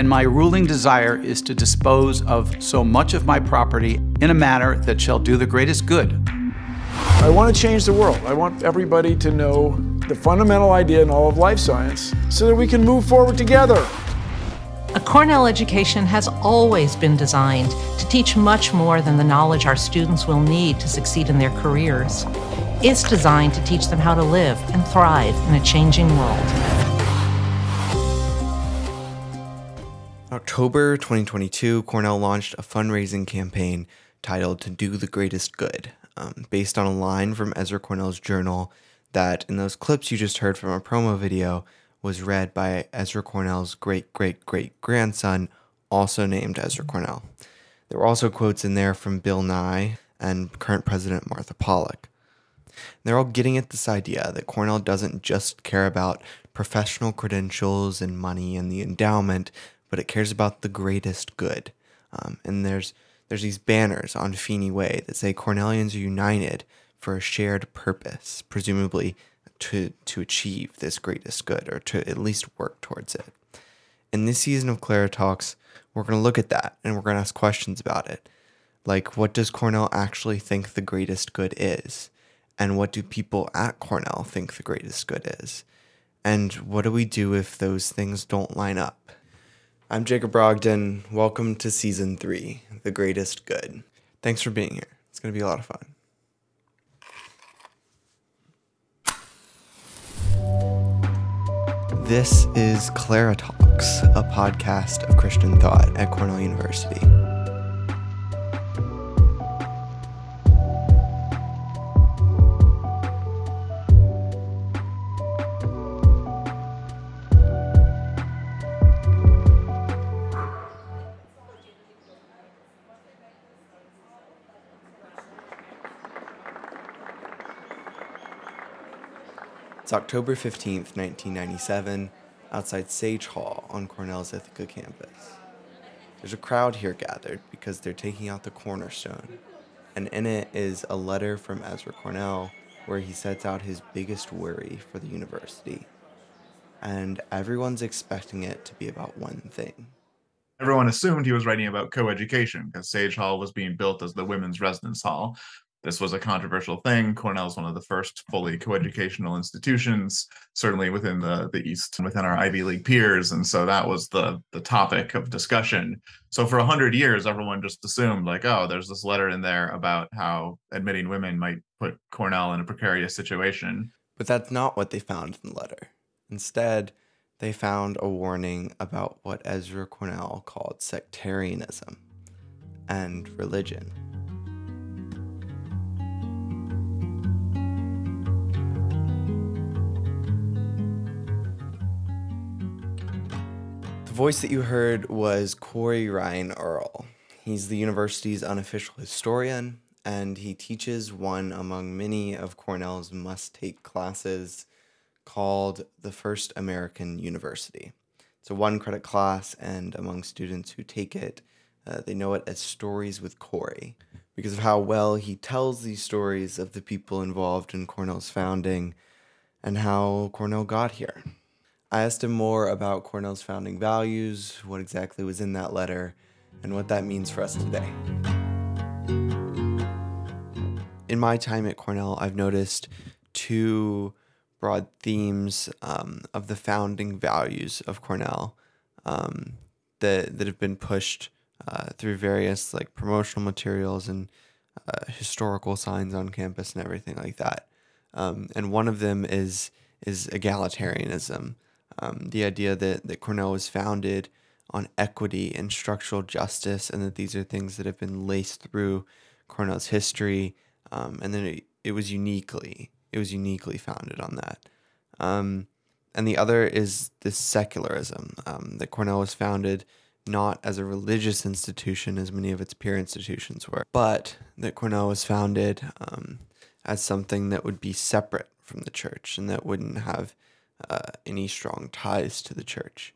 and my ruling desire is to dispose of so much of my property in a manner that shall do the greatest good. I want to change the world. I want everybody to know the fundamental idea in all of life science so that we can move forward together. A Cornell education has always been designed to teach much more than the knowledge our students will need to succeed in their careers. It's designed to teach them how to live and thrive in a changing world. October 2022, Cornell launched a fundraising campaign titled To Do the Greatest Good, um, based on a line from Ezra Cornell's journal that, in those clips you just heard from a promo video, was read by Ezra Cornell's great great great grandson, also named Ezra Cornell. There were also quotes in there from Bill Nye and current President Martha Pollack. They're all getting at this idea that Cornell doesn't just care about professional credentials and money and the endowment, but it cares about the greatest good. Um, and there's there's these banners on Feeney Way that say Cornellians are united for a shared purpose, presumably to to achieve this greatest good or to at least work towards it. In this season of ClariTalks, we're going to look at that and we're going to ask questions about it. Like, what does Cornell actually think the greatest good is? And what do people at Cornell think the greatest good is? And what do we do if those things don't line up? I'm Jacob Brogdon. Welcome to season three, The Greatest Good. Thanks for being here. It's going to be a lot of fun. This is ClariTalks, a podcast of Christian thought at Cornell University. It's October 15th, 1997, outside Sage Hall on Cornell's Ithaca campus. There's a crowd here gathered because they're taking out the cornerstone, and in it is a letter from Ezra Cornell where he sets out his biggest worry for the university. And everyone's expecting it to be about one thing. Everyone assumed he was writing about coeducation because Sage Hall was being built as the women's residence hall, this was a controversial thing. Cornell is one of the first fully coeducational institutions, certainly within the, the East and within our Ivy League peers. And so that was the, the topic of discussion. So for 100 years, everyone just assumed, like, oh, there's this letter in there about how admitting women might put Cornell in a precarious situation. But that's not what they found in the letter. Instead, they found a warning about what Ezra Cornell called sectarianism and religion. Voice that you heard was Corey Ryan Earle. He's the university's unofficial historian, and he teaches one among many of Cornell's must take classes called the First American University. It's a one credit class, and among students who take it, uh, they know it as Stories with Corey because of how well he tells these stories of the people involved in Cornell's founding and how Cornell got here. I asked him more about Cornell's founding values, what exactly was in that letter, and what that means for us today. In my time at Cornell, I've noticed two broad themes um, of the founding values of Cornell um, that that have been pushed uh, through various like promotional materials and uh, historical signs on campus and everything like that. Um, and one of them is is egalitarianism um, the idea that, that Cornell was founded on equity and structural justice, and that these are things that have been laced through Cornell's history, um, and then it, it was uniquely it was uniquely founded on that. Um, and the other is this secularism um, that Cornell was founded not as a religious institution as many of its peer institutions were, but that Cornell was founded um, as something that would be separate from the church and that wouldn't have uh, any strong ties to the church.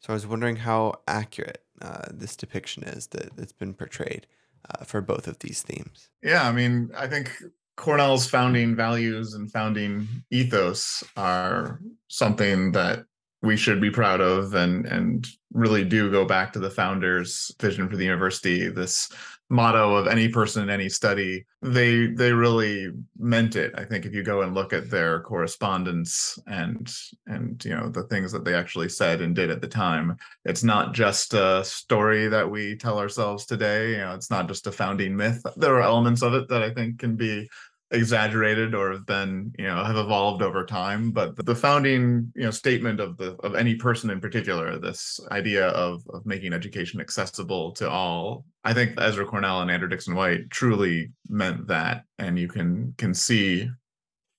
So I was wondering how accurate uh, this depiction is that, that's been portrayed uh, for both of these themes. Yeah, I mean, I think Cornell's founding values and founding ethos are something that we should be proud of and and really do go back to the founders vision for the university this motto of any person in any study. They they really meant it i think if you go and look at their correspondence and and you know the things that they actually said and did at the time. It's not just a story that we tell ourselves today you know it's not just a founding myth. There are elements of it that i think can be exaggerated or have been you know have evolved over time but the founding you know statement of the of any person in particular this idea of of making education accessible to all i think ezra cornell and andrew dickson white truly meant that. And you can can see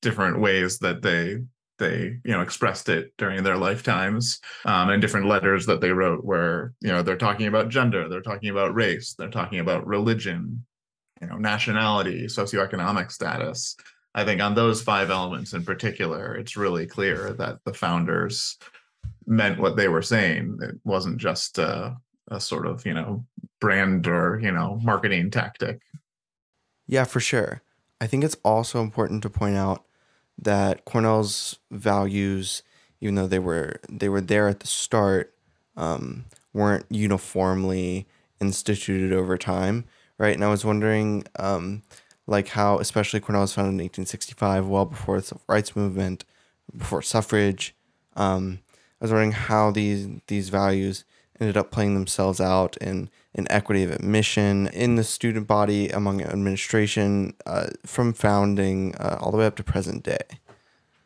different ways that they they you know expressed it during their lifetimes. Um, and different letters that they wrote where you know they're talking about gender they're talking about race they're talking about religion you know, nationality, socioeconomic status. I think on those five elements in particular, it's really clear that the founders meant what they were saying. It wasn't just a, a sort of, you know, brand or, you know, marketing tactic. Yeah, for sure. I think it's also important to point out that Cornell's values, even though they were they were there at the start, um, weren't uniformly instituted over time right? And I was wondering, um, like how, especially Cornell was founded in 1865, well before the civil rights movement, before suffrage. Um, I was wondering how these these values ended up playing themselves out in in equity of admission in the student body among administration uh, from founding uh, all the way up to present day.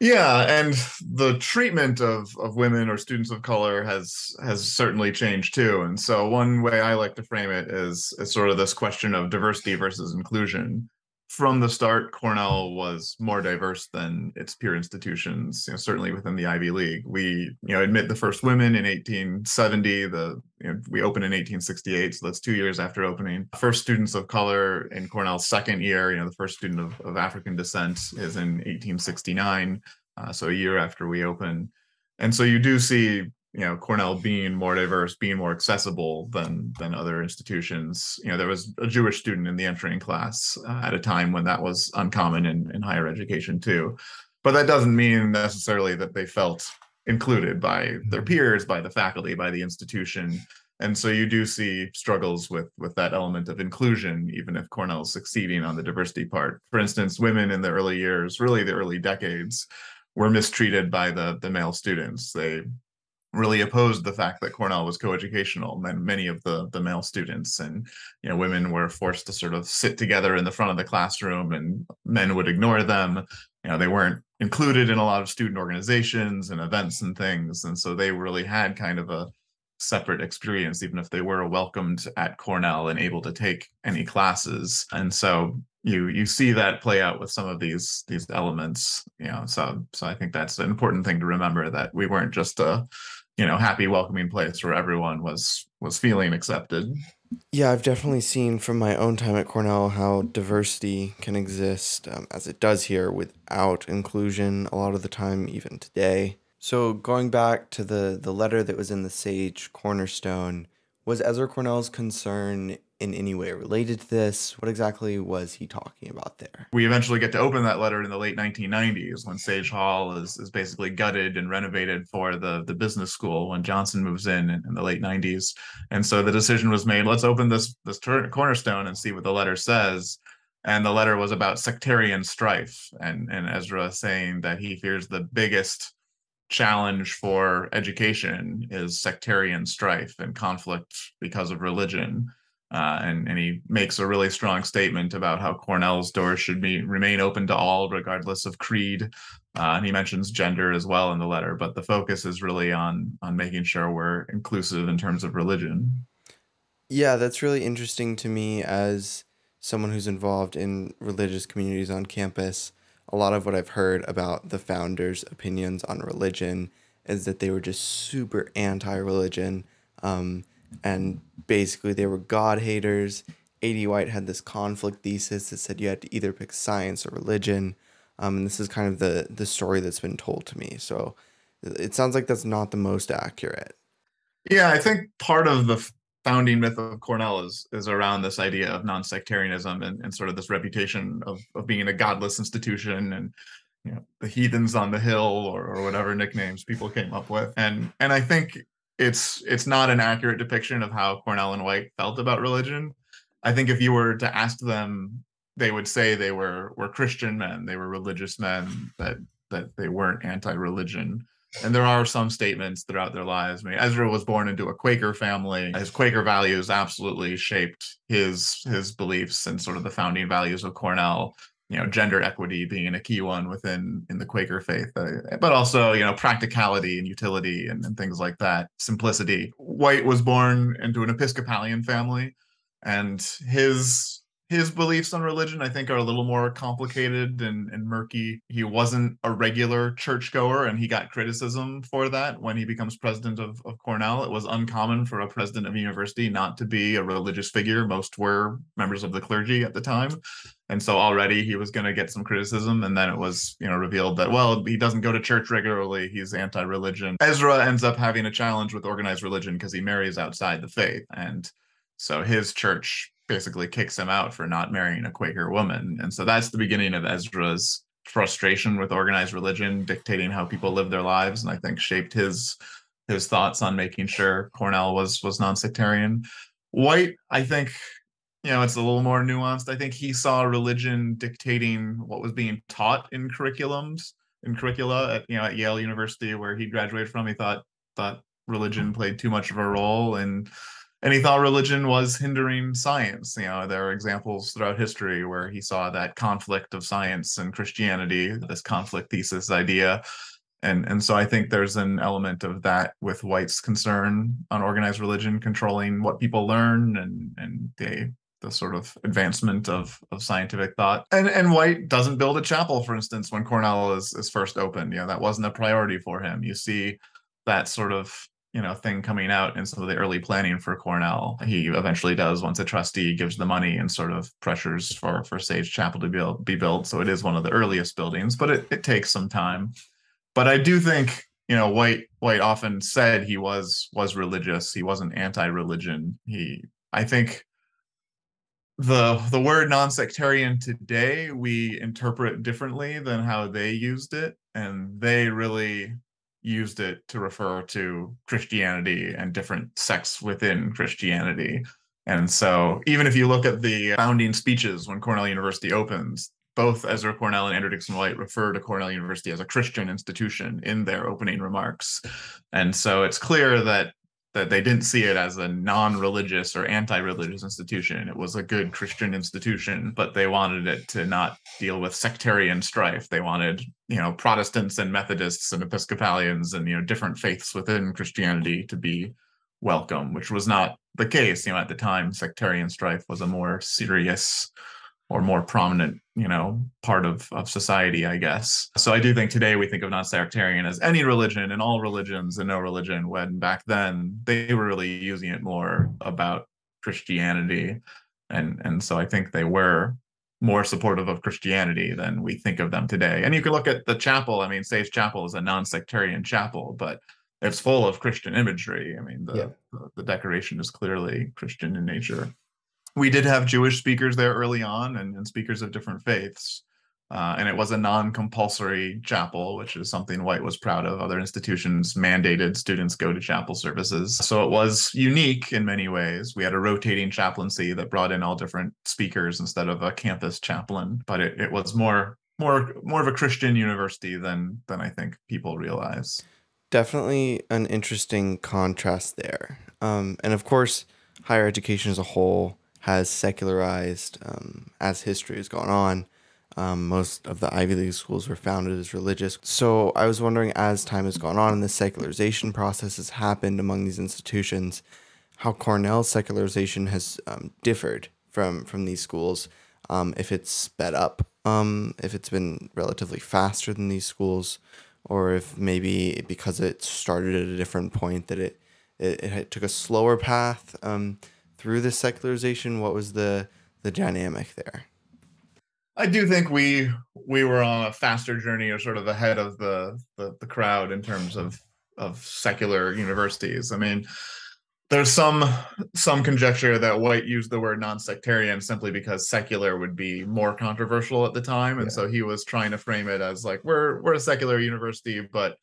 Yeah, and the treatment of of women or students of color has has certainly changed too. And so one way I like to frame it is is sort of this question of diversity versus inclusion from the start, Cornell was more diverse than its peer institutions, you know, certainly within the Ivy League. We, you know, admit the first women in 1870. The you know, we opened in 1868, so that's two years after opening. First students of color in Cornell's second year, you know, the first student of, of African descent is in 1869, uh, so a year after we open. And so you do see you know Cornell being more diverse, being more accessible than than other institutions. You know, there was a Jewish student in the entering class uh, at a time when that was uncommon in, in higher education too. But that doesn't mean necessarily that they felt included by their mm-hmm. peers, by the faculty, by the institution. And so you do see struggles with with that element of inclusion, even if Cornell's succeeding on the diversity part. For instance, women in the early years, really the early decades, were mistreated by the the male students. They really opposed the fact that Cornell was coeducational. And many of the the male students and you know women were forced to sort of sit together in the front of the classroom and men would ignore them. You know they weren't included in a lot of student organizations and events and things. And so they really had kind of a separate experience even if they were welcomed at Cornell and able to take any classes. And so you you see that play out with some of these these elements you know. So so i think that's an important thing to remember that we weren't just a you know happy welcoming place where everyone was was feeling accepted. Yeah i've definitely seen from my own time at cornell how diversity can exist um, as it does here without inclusion a lot of the time even today. So going back to the the letter that was in the sage cornerstone was ezra cornell's concern in any way related to this? What exactly was he talking about there? We eventually get to open that letter in the late 1990s when Sage Hall is, is basically gutted and renovated for the, the business school when Johnson moves in, in in the late 90s. And so the decision was made let's open this, this cornerstone and see what the letter says. And the letter was about sectarian strife. And, and Ezra saying that he fears the biggest challenge for education is sectarian strife and conflict because of religion. Uh, and, and he makes a really strong statement about how Cornell's doors should be remain open to all, regardless of creed. Uh, and he mentions gender as well in the letter, but the focus is really on on making sure we're inclusive in terms of religion. Yeah, that's really interesting to me as someone who's involved in religious communities on campus. A lot of what I've heard about the founders' opinions on religion is that they were just super anti-religion. Um, and basically they were God haters. A.D. White had this conflict thesis that said you had to either pick science or religion. Um, and this is kind of the the story that's been told to me. So it sounds like that's not the most accurate. Yeah, I think part of the founding myth of Cornell is is around this idea of non-sectarianism and, and sort of this reputation of, of being a godless institution and you know the heathens on the hill or, or whatever nicknames people came up with and and i think it's it's not an accurate depiction of how cornell and white felt about religion i think if you were to ask them they would say they were were christian men they were religious men that that they weren't anti-religion and there are some statements throughout their lives. I mean, Ezra was born into a Quaker family. His Quaker values absolutely shaped his his beliefs and sort of the founding values of Cornell. You know, gender equity being a key one within in the Quaker faith, uh, but also you know practicality and utility and, and things like that, simplicity. White was born into an Episcopalian family, and his his beliefs on religion, I think, are a little more complicated and, and murky. He wasn't a regular churchgoer, and he got criticism for that when he becomes president of, of Cornell. It was uncommon for a president of a university not to be a religious figure. Most were members of the clergy at the time. And so already he was going to get some criticism. And then it was, you know, revealed that, well, he doesn't go to church regularly. He's anti religion. Ezra ends up having a challenge with organized religion because he marries outside the faith. And so his church basically kicks him out for not marrying a Quaker woman. And so that's the beginning of Ezra's frustration with organized religion dictating how people live their lives and I think shaped his his thoughts on making sure Cornell was was non-sectarian. White, I think, you know, it's a little more nuanced. I think he saw religion dictating what was being taught in curriculums, in curricula at you know at Yale University where he graduated from. He thought thought religion played too much of a role in and he thought religion was hindering science. You know, there are examples throughout history where he saw that conflict of science and Christianity, this conflict thesis idea. And, and so I think there's an element of that with White's concern on organized religion controlling what people learn and, and the, the sort of advancement of, of scientific thought. And, and White doesn't build a chapel, for instance, when Cornell is, is first opened. You know, that wasn't a priority for him. You see that sort of you know thing coming out in some of the early planning for Cornell. He eventually does once a trustee gives the money and sort of pressures for for Sage Chapel to be, be built. So it is one of the earliest buildings, but it, it takes some time. But I do think you know White White often said he was was religious. He wasn't anti-religion. He I think the the word non-sectarian today we interpret differently than how they used it and they really used it to refer to Christianity and different sects within Christianity. And so, even if you look at the founding speeches when Cornell University opens, both Ezra Cornell and Andrew Dickson White refer to Cornell University as a Christian institution in their opening remarks. And so, it's clear that that they didn't see it as a non-religious or anti-religious institution. It was a good Christian institution, but they wanted it to not deal with sectarian strife. They wanted, you know, Protestants and Methodists and Episcopalians and you know different faiths within Christianity to be welcome, which was not the case. You know, at the time, sectarian strife was a more serious or more prominent, you know, part of, of society, I guess. So I do think today we think of non-sectarian as any religion and all religions and no religion, when back then they were really using it more about Christianity. And and so I think they were more supportive of Christianity than we think of them today. And you can look at the chapel. I mean, Sage Chapel is a non-sectarian chapel, but it's full of Christian imagery. I mean, the, yeah. the, the decoration is clearly Christian in nature we did have Jewish speakers there early on and, and speakers of different faiths. Uh, and it was a non-compulsory chapel, which is something White was proud of. Other institutions mandated students go to chapel services, so it was unique in many ways. We had a rotating chaplaincy that brought in all different speakers instead of a campus chaplain, but it, it was more more more of a Christian university than than I think people realize. Definitely an interesting contrast there, um, and of course, higher education as a whole has secularized um, as history has gone on. Um, most of the Ivy League schools were founded as religious. So I was wondering, as time has gone on and the secularization process has happened among these institutions, how Cornell's secularization has um, differed from from these schools. Um, if it's sped up, um, if it's been relatively faster than these schools, or if maybe because it started at a different point that it it, it took a slower path. Um, through the secularization? What was the the dynamic there? I do think we we were on a faster journey or sort of ahead of the, the the, crowd in terms of of secular universities. I mean, there's some some conjecture that White used the word non-sectarian simply because secular would be more controversial at the time, and Yeah. so he was trying to frame it as like we're we're a secular university, but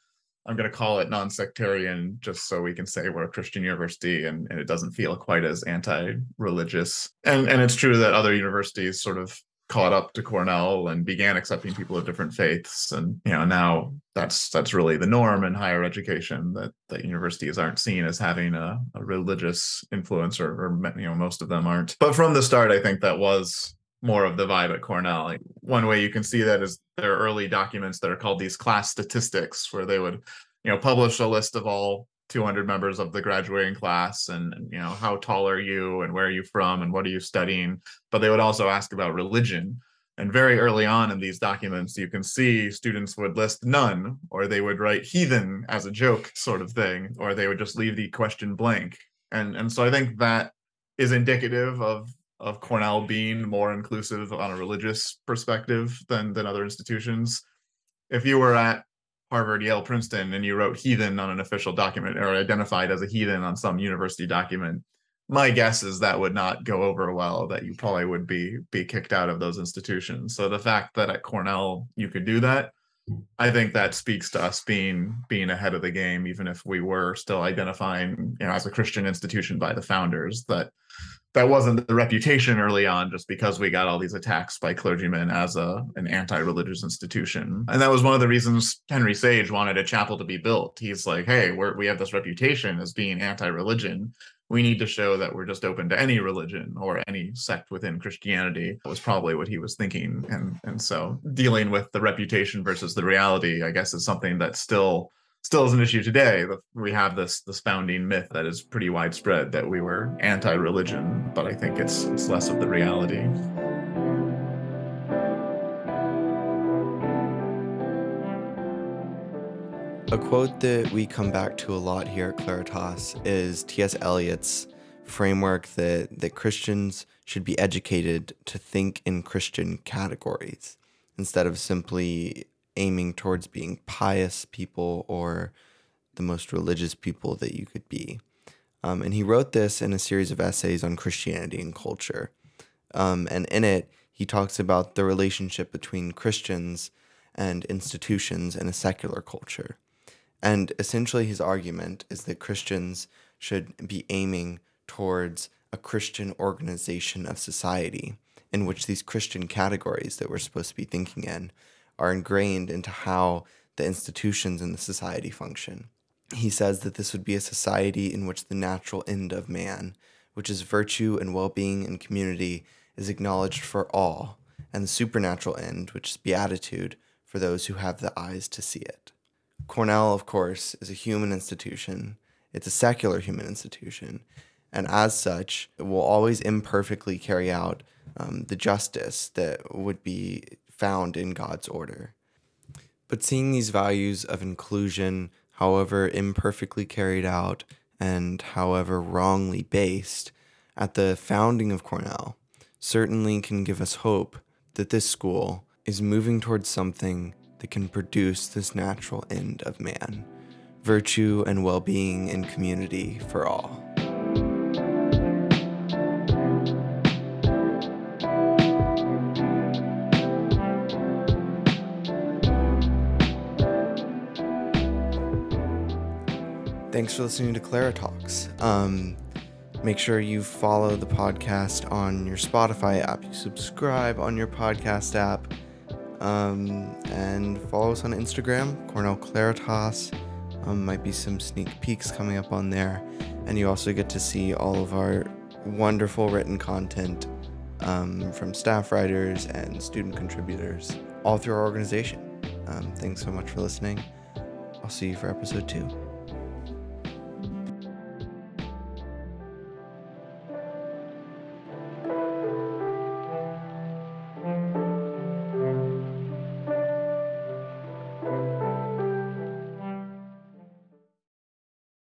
I'm going to call it non-sectarian just so we can say we're a Christian university, and, and it doesn't feel quite as anti-religious. And and it's true that other universities sort of caught up to Cornell and began accepting people of different faiths, and you know now that's that's really the norm in higher education that that universities aren't seen as having a, a religious influence, or, or you know most of them aren't. But from the start, I think that was more of the vibe at Cornell. Like one way you can see that is their early documents that are called these class statistics, where they would, you know, publish a list of all 200 members of the graduating class and and, you know how tall are you and where are you from and what are you studying. But they would also ask about religion. And very early on in these documents you can see students would list none or they would write heathen as a joke sort of thing or they would just leave the question blank. And and so i think that is indicative of of cornell being more inclusive on a religious perspective than than other institutions if you were at Harvard, Yale, Princeton, and you wrote heathen on an official document or identified as a heathen on some university document, my guess is that would not go over well, that you probably would be be kicked out of those institutions. So the fact that at Cornell you could do that, I think that speaks to us being being ahead of the game, even if we were still identifying, you know, as a Christian institution by the founders, that that wasn't the reputation early on just because we got all these attacks by clergymen as a an anti-religious institution. And that was one of the reasons henry sage wanted a chapel to be built. He's like hey we have this reputation as being anti-religion. We need to show that we're just open to any religion or any sect within christianity. That was probably what he was thinking. And and so dealing with the reputation versus the reality i guess is something that still still is an issue today. We have this this founding myth that is pretty widespread that we were anti-religion, but I think it's it's less of the reality. A quote that we come back to a lot here at Claritas is T.S. Eliot's framework that, that Christians should be educated to think in Christian categories instead of simply aiming towards being pious people or the most religious people that you could be. Um, and he wrote this in a series of essays on Christianity and culture. Um, and in it, he talks about the relationship between Christians and institutions in a secular culture. And essentially, his argument is that Christians should be aiming towards a Christian organization of society in which these Christian categories that we're supposed to be thinking in are ingrained into how the institutions in the society function. He says that this would be a society in which the natural end of man, which is virtue and well being and community, is acknowledged for all, and the supernatural end, which is beatitude, for those who have the eyes to see it. Cornell, of course, is a human institution. It's a secular human institution. And as such, it will always imperfectly carry out um, the justice that would be found in God's order. But seeing these values of inclusion, however imperfectly carried out and however wrongly based, at the founding of Cornell, certainly can give us hope that this school is moving towards something that can produce this natural end of man virtue and well being and community for all. Thanks for listening to ClariTalks. Um, make sure you follow the podcast on your Spotify app, you subscribe on your podcast app, um, and follow us on Instagram, Cornell Claritas. Um, might be some sneak peeks coming up on there, and you also get to see all of our wonderful written content um, from staff writers and student contributors all through our organization. Um, thanks so much for listening. I'll see you for episode two.